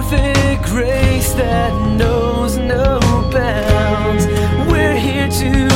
perfect grace that knows no bounds. We're here to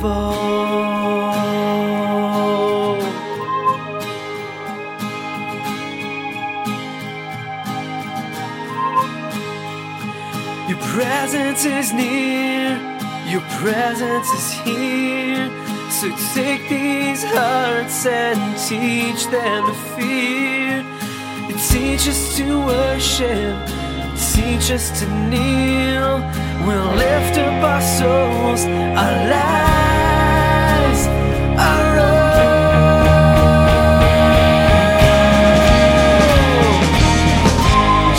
Your presence is near, your presence is here. So take these hearts and teach them to fear. It teach us to worship teach us to kneel. We'll lift up our souls, our lives, our own.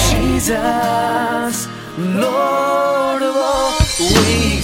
Jesus, Lord of all, we